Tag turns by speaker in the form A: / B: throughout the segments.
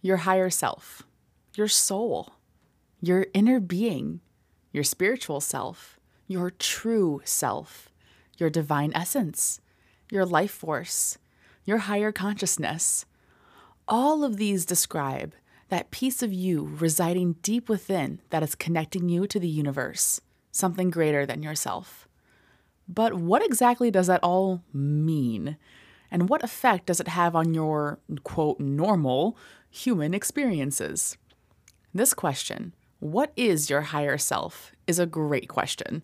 A: your higher self, your soul, your inner being, your spiritual self, your true self, your divine essence, your life force, your higher consciousness. All of these describe that piece of you residing deep within that is connecting you to the universe, something greater than yourself. But what exactly does that all mean? And what effect does it have on your, quote, normal human experiences? This question, what is your higher self, is a great question.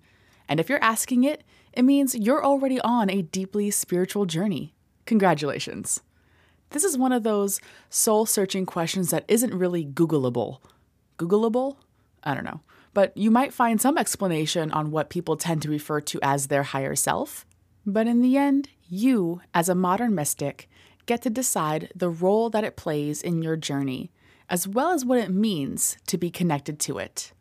A: And if you're asking it, it means you're already on a deeply spiritual journey. Congratulations. This is one of those soul searching questions that isn't really Googleable. Googleable? I don't know. But you might find some explanation on what people tend to refer to as their higher self. But in the end, you, as a modern mystic, get to decide the role that it plays in your journey, as well as what it means to be connected to it.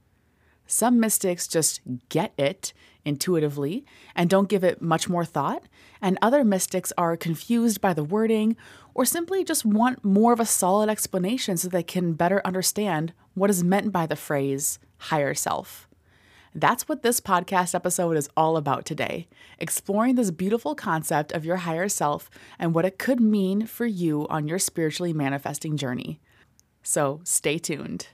A: Some mystics just get it intuitively and don't give it much more thought, and other mystics are confused by the wording or simply just want more of a solid explanation so they can better understand what is meant by the phrase higher self. That's what this podcast episode is all about today exploring this beautiful concept of your higher self and what it could mean for you on your spiritually manifesting journey. So stay tuned.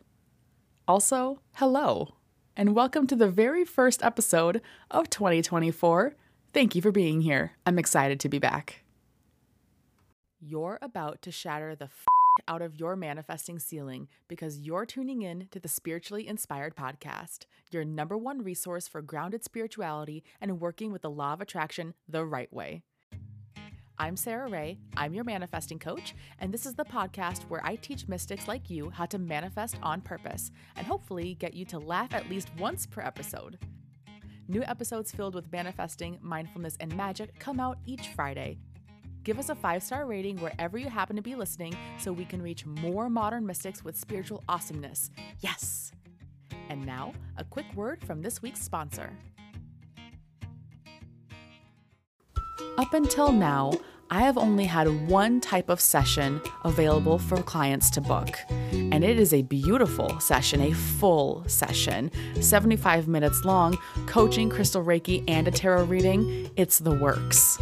A: Also, hello, and welcome to the very first episode of 2024. Thank you for being here. I'm excited to be back. You're about to shatter the out of your manifesting ceiling because you're tuning in to the Spiritually Inspired Podcast, your number one resource for grounded spirituality and working with the law of attraction the right way. I'm Sara Rae, I'm your manifesting coach, and this is the podcast where I teach mystics like you how to manifest on purpose and hopefully get you to laugh at least once per episode. New episodes filled with manifesting, mindfulness, and magic come out each Friday. Give us a five star rating wherever you happen to be listening so we can reach more modern mystics with spiritual awesomeness. Yes! And now, a quick word from this week's sponsor. Up until now, I have only had one type of session available for clients to book, and it is a beautiful session, a full session, 75 minutes long, coaching, crystal reiki, and a tarot reading. It's the works.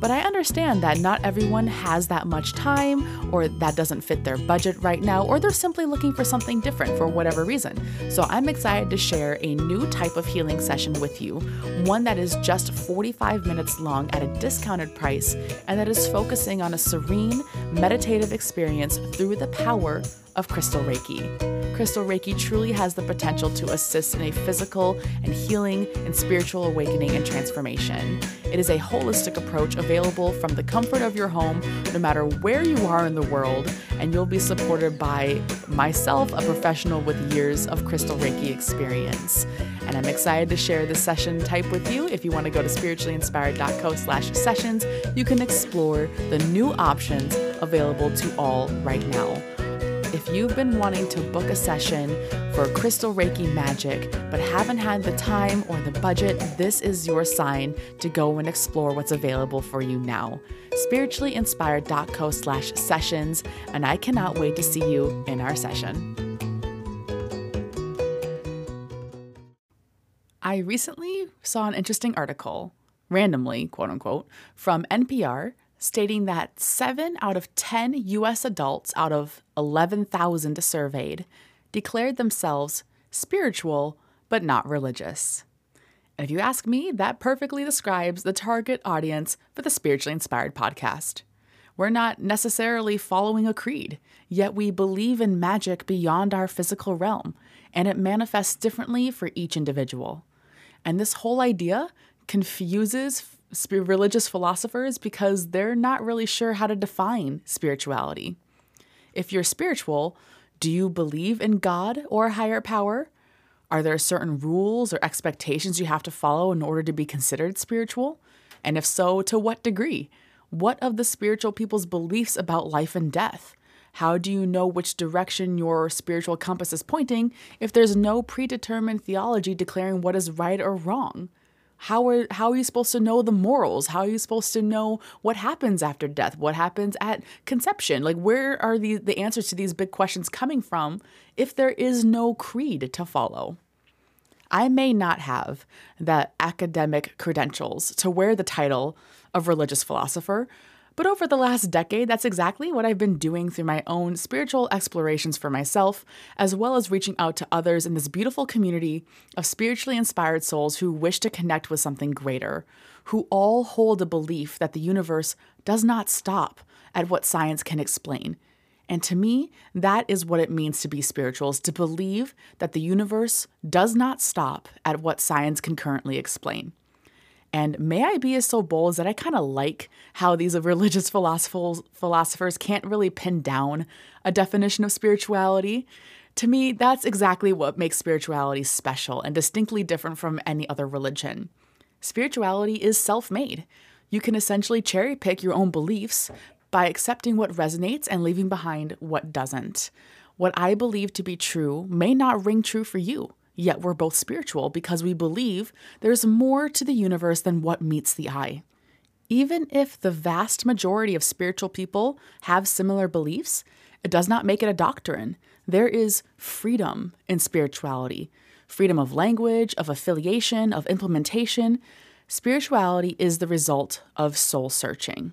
A: But I understand that not everyone has that much time, or that doesn't fit their budget right now, or they're simply looking for something different for whatever reason. So I'm excited to share a new type of healing session with you, one that is just 45 minutes long at a discounted price, and that is focusing on a serene, meditative experience through the power of Crystal Reiki. Crystal Reiki truly has the potential to assist in a physical and healing and spiritual awakening and transformation. It is a holistic approach available from the comfort of your home, no matter where you are in the world, and you'll be supported by myself, a professional with years of Crystal Reiki experience. And I'm excited to share this session type with you. If you want to go to spirituallyinspired.co slash sessions, you can explore the new options available to all right now. If you've been wanting to book a session for Crystal Reiki Magic but haven't had the time or the budget, this is your sign to go and explore what's available for you now. Spirituallyinspired.co slash sessions, and I cannot wait to see you in our session. I recently saw an interesting article, randomly, quote unquote, from NPR stating that 7 out of 10 US adults out of 11,000 surveyed declared themselves spiritual but not religious. And if you ask me, that perfectly describes the target audience for the Spiritually Inspired podcast. We're not necessarily following a creed, yet we believe in magic beyond our physical realm, and it manifests differently for each individual. And this whole idea confuses religious philosophers because they're not really sure how to define spirituality. If you're spiritual, do you believe in God or a higher power? Are there certain rules or expectations you have to follow in order to be considered spiritual? And if so, to what degree? What of the spiritual people's beliefs about life and death? How do you know which direction your spiritual compass is pointing if there's no predetermined theology declaring what is right or wrong? How are how are you supposed to know the morals? How are you supposed to know what happens after death? What happens at conception? Like where are the the answers to these big questions coming from if there is no creed to follow? I may not have the academic credentials to wear the title of religious philosopher, but over the last decade, that's exactly what I've been doing through my own spiritual explorations for myself, as well as reaching out to others in this beautiful community of spiritually inspired souls who wish to connect with something greater, who all hold a belief that the universe does not stop at what science can explain. And to me, that is what it means to be spiritual, is to believe that the universe does not stop at what science can currently explain. And may I be so bold that I kind of like how these religious philosophers, philosophers can't really pin down a definition of spirituality. To me, that's exactly what makes spirituality special and distinctly different from any other religion. Spirituality is self made. You can essentially cherry pick your own beliefs by accepting what resonates and leaving behind what doesn't. What I believe to be true may not ring true for you. Yet we're both spiritual because we believe there's more to the universe than what meets the eye. Even if the vast majority of spiritual people have similar beliefs, it does not make it a doctrine. There is freedom in spirituality freedom of language, of affiliation, of implementation. Spirituality is the result of soul searching.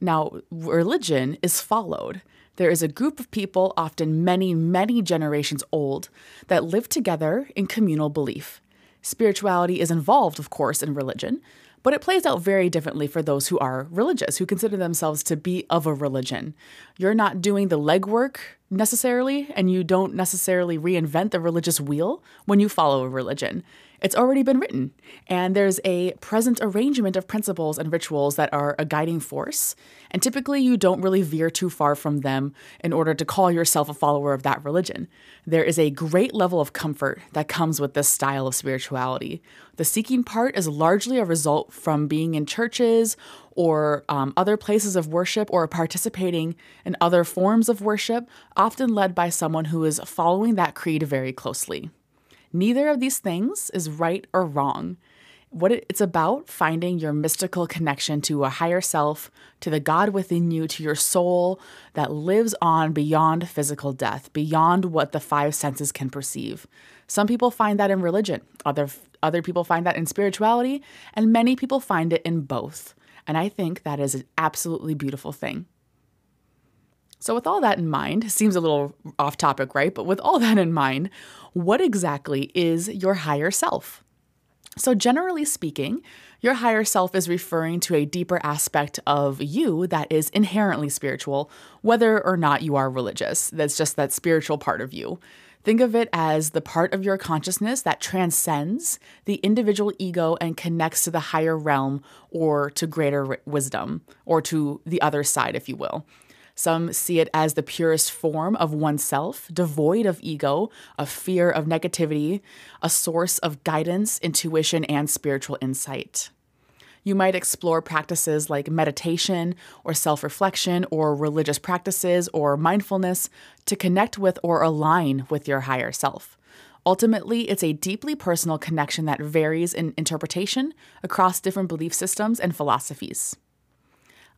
A: Now, religion is followed. There is a group of people, often many, many generations old, that live together in communal belief. Spirituality is involved, of course, in religion, but it plays out very differently for those who are religious, who consider themselves to be of a religion. You're not doing the legwork necessarily, and you don't necessarily reinvent the religious wheel when you follow a religion. It's already been written, and there's a present arrangement of principles and rituals that are a guiding force. And typically, you don't really veer too far from them in order to call yourself a follower of that religion. There is a great level of comfort that comes with this style of spirituality. The seeking part is largely a result from being in churches or um, other places of worship or participating in other forms of worship, often led by someone who is following that creed very closely. Neither of these things is right or wrong. What it's about finding your mystical connection to a higher self, to the God within you, to your soul that lives on beyond physical death, beyond what the five senses can perceive. Some people find that in religion, other other people find that in spirituality, and many people find it in both. And I think that is an absolutely beautiful thing. So, with all that in mind, seems a little off topic, right? But with all that in mind, what exactly is your higher self? So, generally speaking, your higher self is referring to a deeper aspect of you that is inherently spiritual, whether or not you are religious. That's just that spiritual part of you. Think of it as the part of your consciousness that transcends the individual ego and connects to the higher realm or to greater wisdom or to the other side, if you will. Some see it as the purest form of oneself, devoid of ego, of fear, of negativity, a source of guidance, intuition, and spiritual insight. You might explore practices like meditation or self reflection or religious practices or mindfulness to connect with or align with your higher self. Ultimately, it's a deeply personal connection that varies in interpretation across different belief systems and philosophies.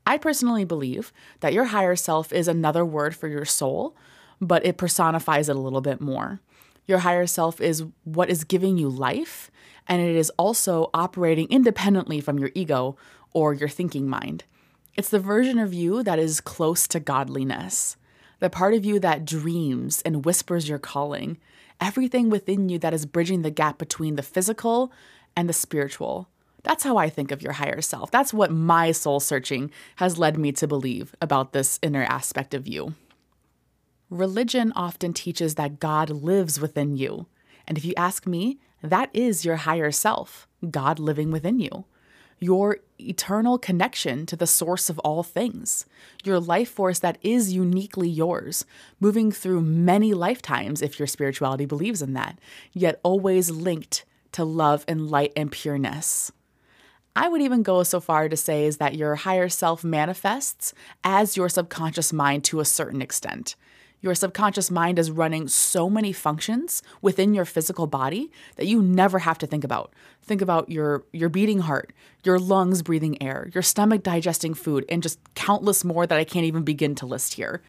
A: I personally believe that your higher self is another word for your soul, but it personifies it a little bit more. Your higher self is what is giving you life, and it is also operating independently from your ego or your thinking mind. It's the version of you that is close to godliness, the part of you that dreams and whispers your calling, everything within you that is bridging the gap between the physical and the spiritual. That's how I think of your higher self. That's what my soul searching has led me to believe about this inner aspect of you. Religion often teaches that God lives within you. And if you ask me, that is your higher self, God living within you. Your eternal connection to the source of all things, your life force that is uniquely yours, moving through many lifetimes if your spirituality believes in that, yet always linked to love and light and pureness. I would even go so far to say is that your higher self manifests as your subconscious mind to a certain extent. Your subconscious mind is running so many functions within your physical body that you never have to think about. Think about your your beating heart, your lungs breathing air, your stomach digesting food, and just countless more that I can't even begin to list here.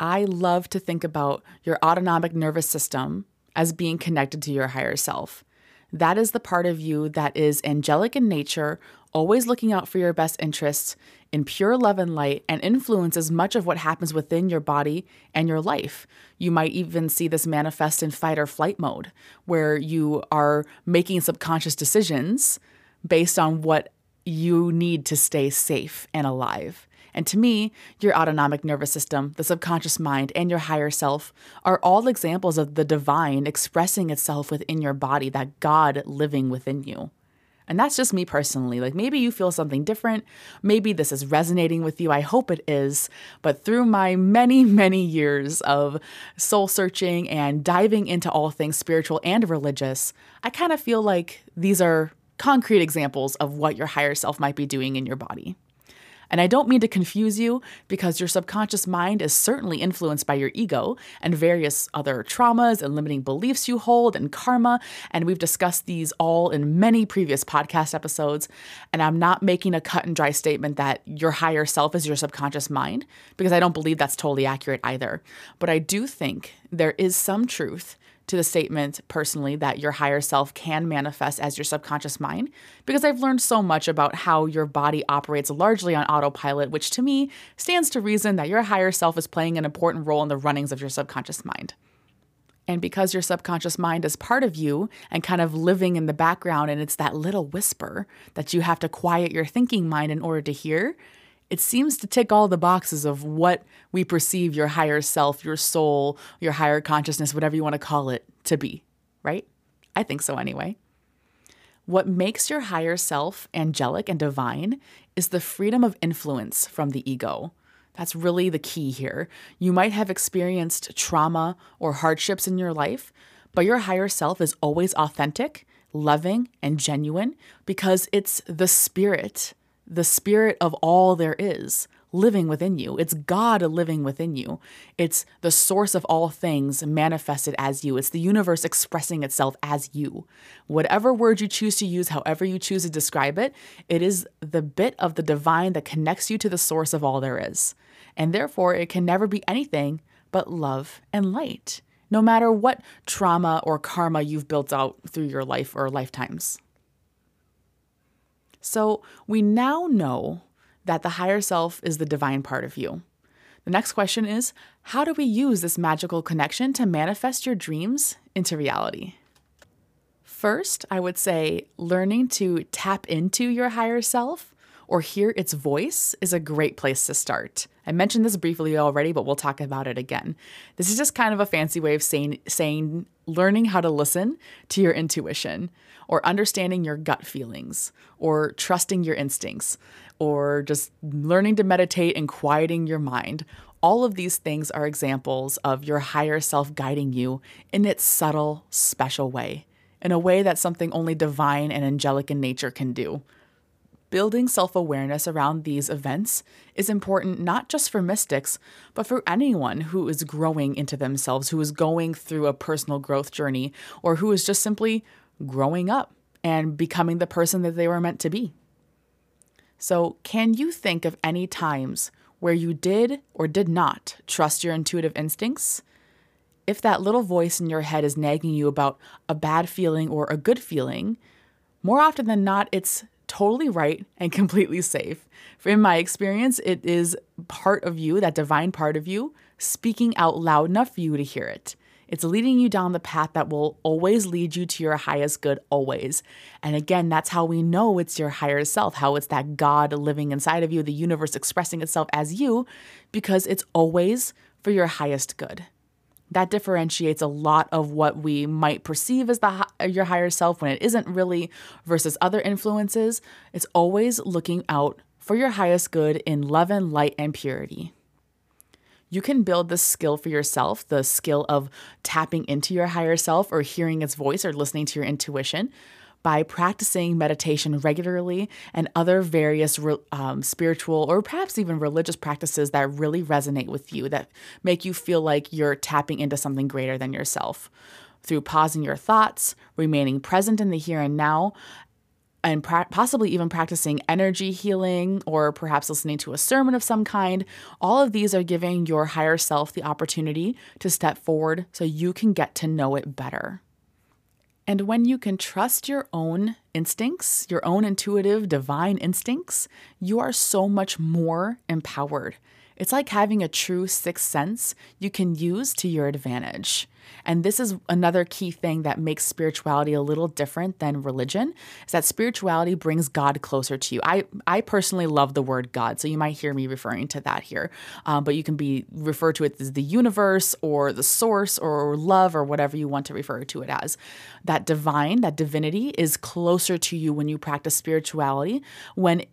A: I love to think about your autonomic nervous system as being connected to your higher self. That is the part of you that is angelic in nature, always looking out for your best interests in pure love and light, and influences much of what happens within your body and your life. You might even see this manifest in fight or flight mode, where you are making subconscious decisions based on what you need to stay safe and alive. And to me, your autonomic nervous system, the subconscious mind, and your higher self are all examples of the divine expressing itself within your body, that God living within you. And that's just me personally. Like maybe you feel something different. Maybe this is resonating with you. I hope it is. But through my many, many years of soul searching and diving into all things spiritual and religious, I kind of feel like these are concrete examples of what your higher self might be doing in your body. And I don't mean to confuse you because your subconscious mind is certainly influenced by your ego and various other traumas and limiting beliefs you hold and karma. And we've discussed these all in many previous podcast episodes. And I'm not making a cut and dry statement that your higher self is your subconscious mind because I don't believe that's totally accurate either. But I do think there is some truth to the statement personally that your higher self can manifest as your subconscious mind because I've learned so much about how your body operates largely on autopilot, which to me stands to reason that your higher self is playing an important role in the runnings of your subconscious mind. And because your subconscious mind is part of you and kind of living in the background, and it's that little whisper that you have to quiet your thinking mind in order to hear, it seems to tick all the boxes of what we perceive your higher self, your soul, your higher consciousness, whatever you want to call it, to be, right? I think so anyway. What makes your higher self angelic and divine is the freedom of influence from the ego. That's really the key here. You might have experienced trauma or hardships in your life, but your higher self is always authentic, loving, and genuine because it's the spirit the spirit of all there is living within you. It's God living within you. It's the source of all things manifested as you. It's the universe expressing itself as you. Whatever word you choose to use, however you choose to describe it, it is the bit of the divine that connects you to the source of all there is. And therefore, it can never be anything but love and light, no matter what trauma or karma you've built out through your life or lifetimes. So we now know that the higher self is the divine part of you. The next question is how do we use this magical connection to manifest your dreams into reality? First, I would say learning to tap into your higher self or hear its voice is a great place to start. I mentioned this briefly already, but we'll talk about it again. This is just kind of a fancy way of saying saying learning how to listen to your intuition or understanding your gut feelings, or trusting your instincts, or just learning to meditate and quieting your mind. All of these things are examples of your higher self guiding you in its subtle, special way, in a way that something only divine and angelic in nature can do. Building self awareness around these events is important not just for mystics, but for anyone who is growing into themselves, who is going through a personal growth journey, or who is just simply growing up and becoming the person that they were meant to be. So, can you think of any times where you did or did not trust your intuitive instincts? If that little voice in your head is nagging you about a bad feeling or a good feeling, more often than not, it's totally right and completely safe. In my experience, it is part of you, that divine part of you, speaking out loud enough for you to hear it. It's leading you down the path that will always lead you to your highest good, always. And again, that's how we know it's your higher self, how it's that God living inside of you, the universe expressing itself as you, because it's always for your highest good. That differentiates a lot of what we might perceive as the your higher self when it isn't really versus other influences. It's always looking out for your highest good in love and light and purity you can build this skill for yourself the skill of tapping into your higher self or hearing its voice or listening to your intuition by practicing meditation regularly and other various um, spiritual or perhaps even religious practices that really resonate with you, that make you feel like you're tapping into something greater than yourself. Through pausing your thoughts, remaining present in the here and now, and pra- possibly even practicing energy healing or perhaps listening to a sermon of some kind, all of these are giving your higher self the opportunity to step forward so you can get to know it better. And when you can trust your own instincts, your own intuitive divine instincts, you are so much more empowered. It's like having a true sixth sense you can use to your advantage. And this is another key thing that makes spirituality a little different than religion is that spirituality brings God closer to you. I, I personally love the word God, so you might hear me referring to that here. Um, but you can be refer to it as the universe or the source or love or whatever you want to refer to it as. That divine, that divinity is closer to you when you practice spirituality. When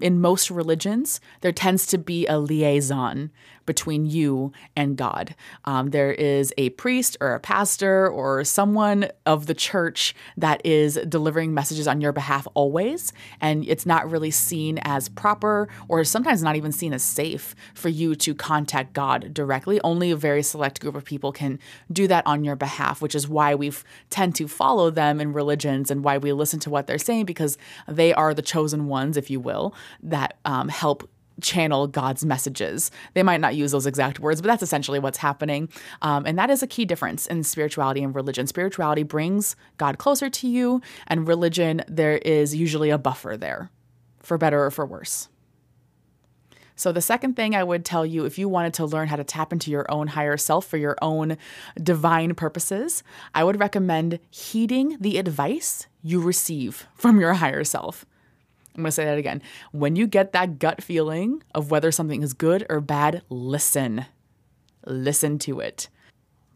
A: in most religions, there tends to be a liaison between you and God. Um, there is a priest or a pastor or someone of the church that is delivering messages on your behalf always, and it's not really seen as proper or sometimes not even seen as safe for you to contact God directly. Only a very select group of people can do that on your behalf, which is why we tend to follow them in religions and why we listen to what they're saying because they are the chosen ones, if you will, that um, help channel God's messages. They might not use those exact words, but that's essentially what's happening. Um, and that is a key difference in spirituality and religion. Spirituality brings God closer to you, and religion, there is usually a buffer there, for better or for worse. So, the second thing I would tell you if you wanted to learn how to tap into your own higher self for your own divine purposes, I would recommend heeding the advice you receive from your higher self. I'm going to say that again. When you get that gut feeling of whether something is good or bad, listen. Listen to it.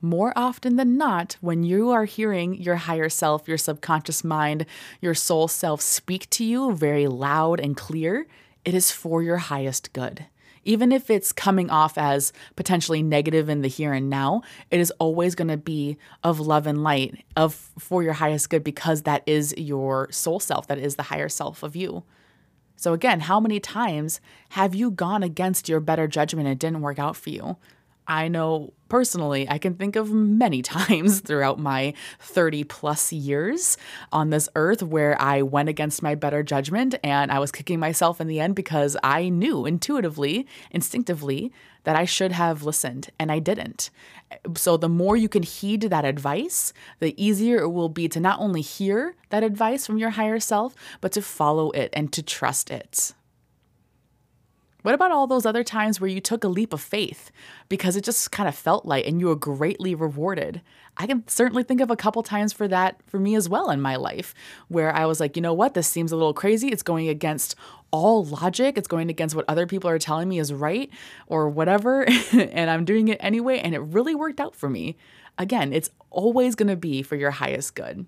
A: More often than not, when you are hearing your higher self, your subconscious mind, your soul self speak to you very loud and clear, it is for your highest good. Even if it's coming off as potentially negative in the here and now, it is always going to be of love and light, of for your highest good because that is your soul self, that is the higher self of you. So again, how many times have you gone against your better judgment and it didn't work out for you? I know personally, I can think of many times throughout my 30 plus years on this earth where I went against my better judgment and I was kicking myself in the end because I knew intuitively, instinctively, that I should have listened and I didn't. So, the more you can heed that advice, the easier it will be to not only hear that advice from your higher self, but to follow it and to trust it. What about all those other times where you took a leap of faith because it just kind of felt light and you were greatly rewarded? I can certainly think of a couple times for that for me as well in my life where I was like, you know what, this seems a little crazy. It's going against all logic, it's going against what other people are telling me is right or whatever. and I'm doing it anyway. And it really worked out for me. Again, it's always going to be for your highest good.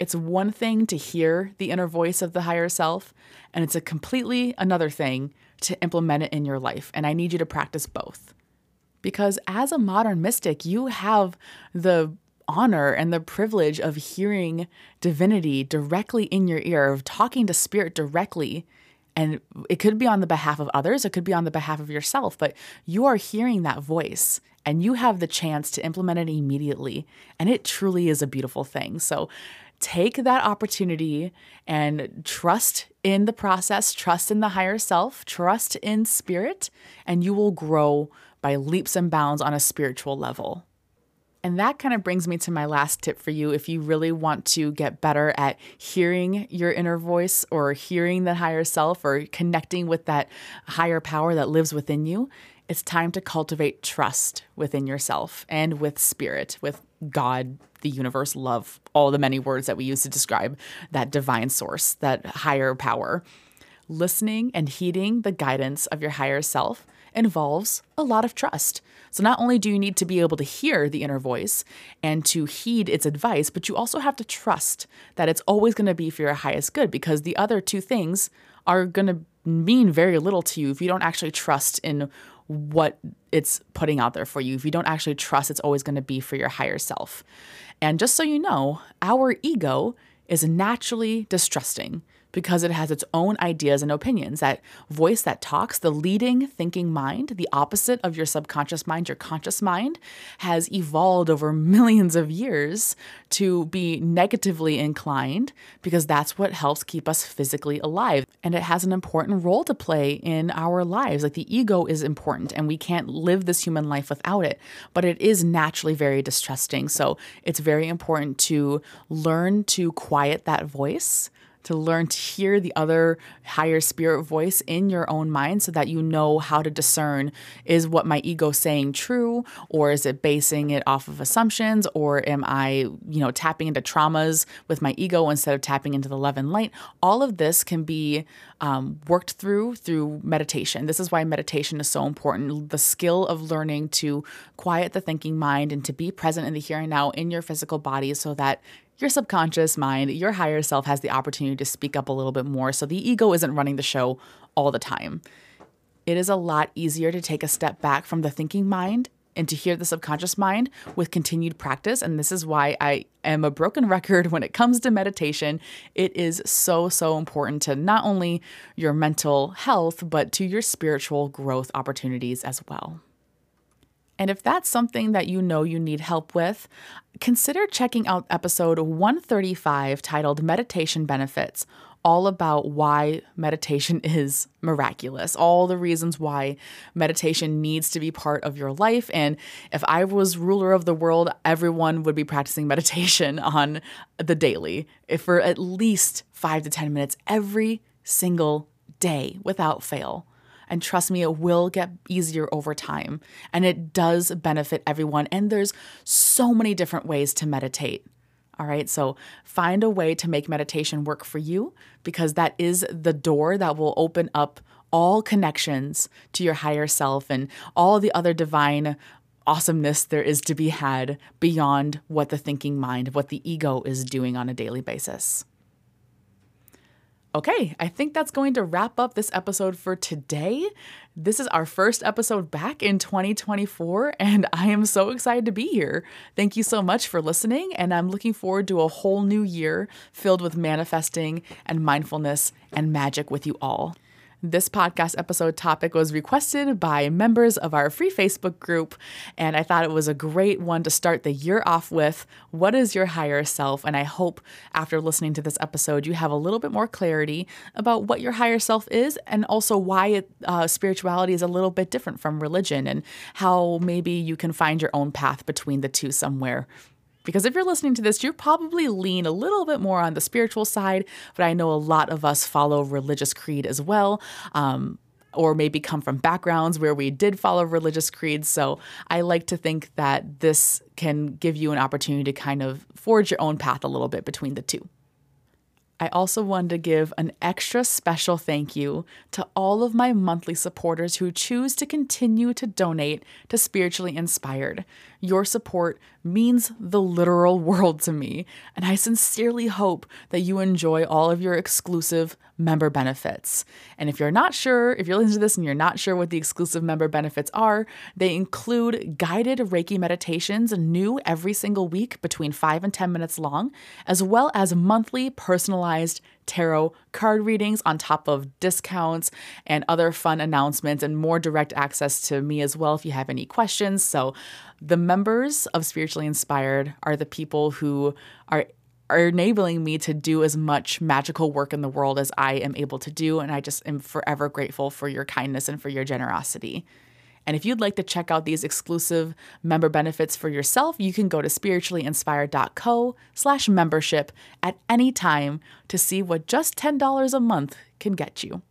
A: It's one thing to hear the inner voice of the higher self, and it's a completely another thing to implement it in your life. And I need you to practice both. Because as a modern mystic, you have the honor and the privilege of hearing divinity directly in your ear, of talking to spirit directly. And it could be on the behalf of others, it could be on the behalf of yourself, but you are hearing that voice and you have the chance to implement it immediately. And it truly is a beautiful thing. So take that opportunity and trust in the process, trust in the higher self, trust in spirit, and you will grow by leaps and bounds on a spiritual level. And that kind of brings me to my last tip for you if you really want to get better at hearing your inner voice or hearing the higher self or connecting with that higher power that lives within you. It's time to cultivate trust within yourself and with spirit, with God, the universe, love, all the many words that we use to describe that divine source, that higher power. Listening and heeding the guidance of your higher self involves a lot of trust. So, not only do you need to be able to hear the inner voice and to heed its advice, but you also have to trust that it's always going to be for your highest good because the other two things are going to mean very little to you if you don't actually trust in what it's putting out there for you, if you don't actually trust it's always going to be for your higher self. And just so you know, our ego is naturally distrusting because it has its own ideas and opinions. That voice that talks, the leading thinking mind, the opposite of your subconscious mind, your conscious mind, has evolved over millions of years to be negatively inclined because that's what helps keep us physically alive. And it has an important role to play in our lives. Like the ego is important and we can't live this human life without it, but it is naturally very distrusting. So it's very important to learn to quiet that voice to learn to hear the other higher spirit voice in your own mind so that you know how to discern is what my ego saying true or is it basing it off of assumptions or am I, you know, tapping into traumas with my ego instead of tapping into the love and light? All of this can be um, worked through through meditation. This is why meditation is so important. The skill of learning to quiet the thinking mind and to be present in the here and now in your physical body so that your subconscious mind, your higher self has the opportunity to speak up a little bit more. So the ego isn't running the show all the time. It is a lot easier to take a step back from the thinking mind and to hear the subconscious mind with continued practice. And this is why I am a broken record when it comes to meditation. It is so, so important to not only your mental health, but to your spiritual growth opportunities as well. And if that's something that you know you need help with, consider checking out episode 135 titled Meditation Benefits, all about why meditation is miraculous, all the reasons why meditation needs to be part of your life. And if I was ruler of the world, everyone would be practicing meditation on the daily eh, for at least five to 10 minutes every single day without fail. And trust me, it will get easier over time. And it does benefit everyone. And there's so many different ways to meditate. All right, so find a way to make meditation work for you because that is the door that will open up all connections to your higher self and all the other divine awesomeness there is to be had beyond what the thinking mind, what the ego is doing on a daily basis. Okay, I think that's going to wrap up this episode for today. This is our first episode back in 2024, and I am so excited to be here. Thank you so much for listening, and I'm looking forward to a whole new year filled with manifesting and mindfulness and magic with you all. This podcast episode topic was requested by members of our free Facebook group, and I thought it was a great one to start the year off with. What is your higher self? And I hope after listening to this episode, you have a little bit more clarity about what your higher self is and also why it, uh, spirituality is a little bit different from religion and how maybe you can find your own path between the two somewhere because if you're listening to this, you probably lean a little bit more on the spiritual side, but I know a lot of us follow religious creed as well. Um, or maybe come from backgrounds where we did follow religious creeds. So I like to think that this can give you an opportunity to kind of forge your own path a little bit between the two. I also wanted to give an extra special thank you to all of my monthly supporters who choose to continue to donate to Spiritually Inspired. Your support means the literal world to me, and I sincerely hope that you enjoy all of your exclusive member benefits. And if you're not sure, if you're listening to this and you're not sure what the exclusive member benefits are, they include guided Reiki meditations, new every single week between 5 and 10 minutes long, as well as monthly personalized tarot card readings on top of discounts and other fun announcements and more direct access to me as well if you have any questions. So, the members of Spiritually Inspired are the people who are are enabling me to do as much magical work in the world as I am able to do. And I just am forever grateful for your kindness and for your generosity. And if you'd like to check out these exclusive member benefits for yourself, you can go to spirituallyinspired.co slash membership at any time to see what just $10 a month can get you.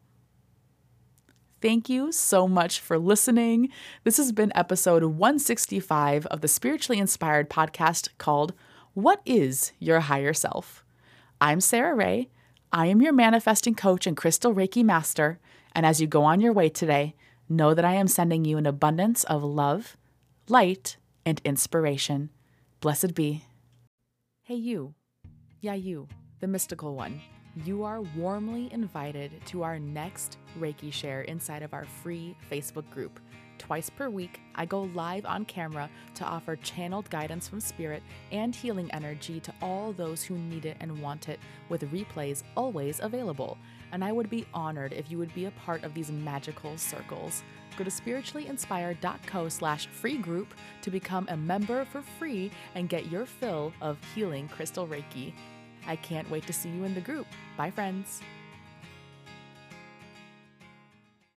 A: Thank you so much for listening. This has been episode 165 of the Spiritually Inspired podcast called What is Your Higher Self? I'm Sara Rae. I am your manifesting coach and crystal Reiki master. And as you go on your way today, know that I am sending you an abundance of love, light, and inspiration. Blessed be. Hey, you. Yeah, you, the mystical one. You are warmly invited to our next Reiki share inside of our free Facebook group. Twice per week, I go live on camera to offer channeled guidance from spirit and healing energy to all those who need it and want it, with replays always available. And I would be honored if you would be a part of these magical circles. Go to spirituallyinspired.co slash free group to become a member for free and get your fill of healing crystal Reiki. I can't wait to see you in the group. Bye, friends.